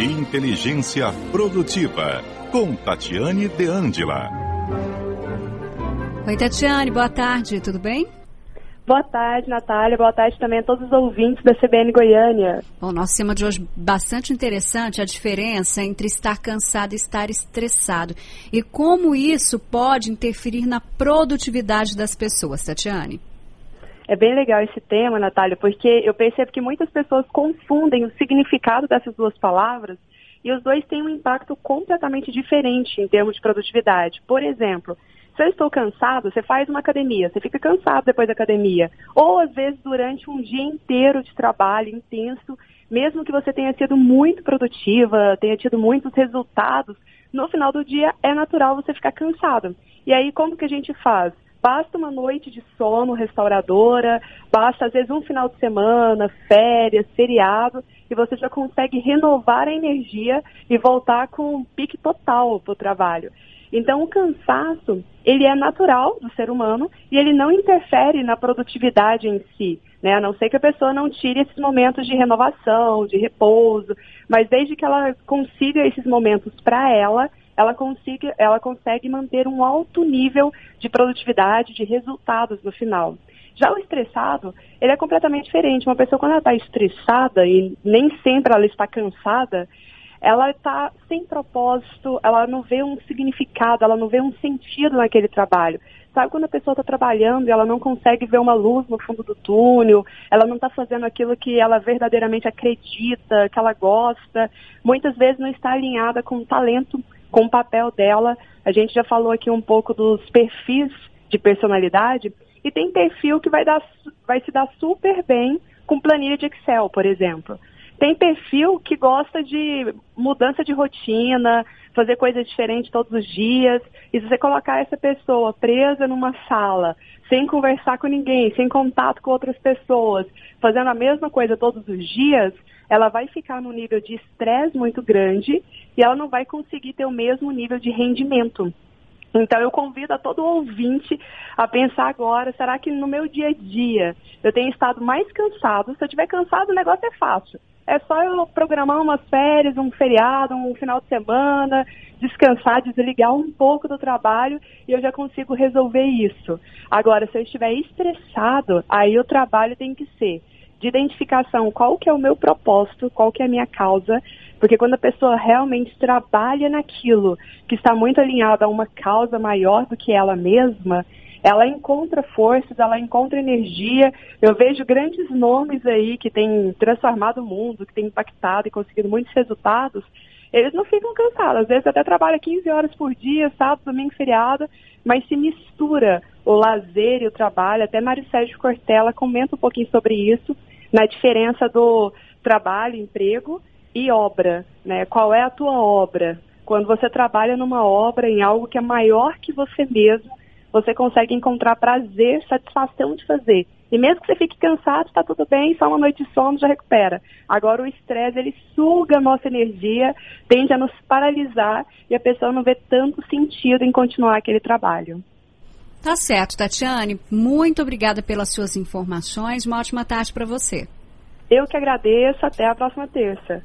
inteligência produtiva, com Tatiane De Angela. Oi, Tatiane, boa tarde, tudo bem? Boa tarde, Natália. Boa tarde também a todos os ouvintes da CBN Goiânia. Bom, nosso tema de hoje bastante interessante, a diferença entre estar cansado e estar estressado. E como isso pode interferir na produtividade das pessoas, Tatiane? É bem legal esse tema, Natália, porque eu percebo que muitas pessoas confundem o significado dessas duas palavras e os dois têm um impacto completamente diferente em termos de produtividade. Por exemplo, se eu estou cansado, você faz uma academia, você fica cansado depois da academia. Ou às vezes durante um dia inteiro de trabalho intenso, mesmo que você tenha sido muito produtiva, tenha tido muitos resultados, no final do dia é natural você ficar cansado. E aí como que a gente faz? Basta uma noite de sono restauradora, basta às vezes um final de semana, férias, feriado, e você já consegue renovar a energia e voltar com um pique total para o trabalho. Então, o cansaço, ele é natural do ser humano e ele não interfere na produtividade em si, né? A não ser que a pessoa não tire esses momentos de renovação, de repouso, mas desde que ela consiga esses momentos para ela, ela, consiga, ela consegue manter um alto nível de produtividade, de resultados no final. Já o estressado, ele é completamente diferente. Uma pessoa, quando ela está estressada e nem sempre ela está cansada, ela está sem propósito, ela não vê um significado, ela não vê um sentido naquele trabalho. Sabe quando a pessoa está trabalhando e ela não consegue ver uma luz no fundo do túnel, ela não está fazendo aquilo que ela verdadeiramente acredita, que ela gosta, muitas vezes não está alinhada com o talento, com o papel dela. A gente já falou aqui um pouco dos perfis de personalidade, e tem perfil que vai, dar, vai se dar super bem com planilha de Excel, por exemplo. Tem perfil que gosta de mudança de rotina, fazer coisas diferentes todos os dias. E se você colocar essa pessoa presa numa sala, sem conversar com ninguém, sem contato com outras pessoas, fazendo a mesma coisa todos os dias, ela vai ficar num nível de estresse muito grande e ela não vai conseguir ter o mesmo nível de rendimento. Então eu convido a todo ouvinte a pensar agora, será que no meu dia a dia eu tenho estado mais cansado? Se eu estiver cansado, o negócio é fácil. É só eu programar umas férias, um feriado, um final de semana, descansar, desligar um pouco do trabalho e eu já consigo resolver isso. Agora, se eu estiver estressado, aí o trabalho tem que ser de identificação qual que é o meu propósito, qual que é a minha causa, porque quando a pessoa realmente trabalha naquilo que está muito alinhado a uma causa maior do que ela mesma, ela encontra forças, ela encontra energia. Eu vejo grandes nomes aí que têm transformado o mundo, que têm impactado e conseguido muitos resultados. Eles não ficam cansados, às vezes até trabalha 15 horas por dia, sábado, domingo, feriado, mas se mistura o lazer e o trabalho. Até Mário Sérgio Cortella comenta um pouquinho sobre isso, na diferença do trabalho, emprego e obra. Né? Qual é a tua obra? Quando você trabalha numa obra, em algo que é maior que você mesmo, você consegue encontrar prazer, satisfação de fazer. E mesmo que você fique cansado, está tudo bem, só uma noite de sono já recupera. Agora o estresse, ele suga a nossa energia, tende a nos paralisar e a pessoa não vê tanto sentido em continuar aquele trabalho. Tá certo, Tatiane. Muito obrigada pelas suas informações. Uma ótima tarde para você. Eu que agradeço. Até a próxima terça.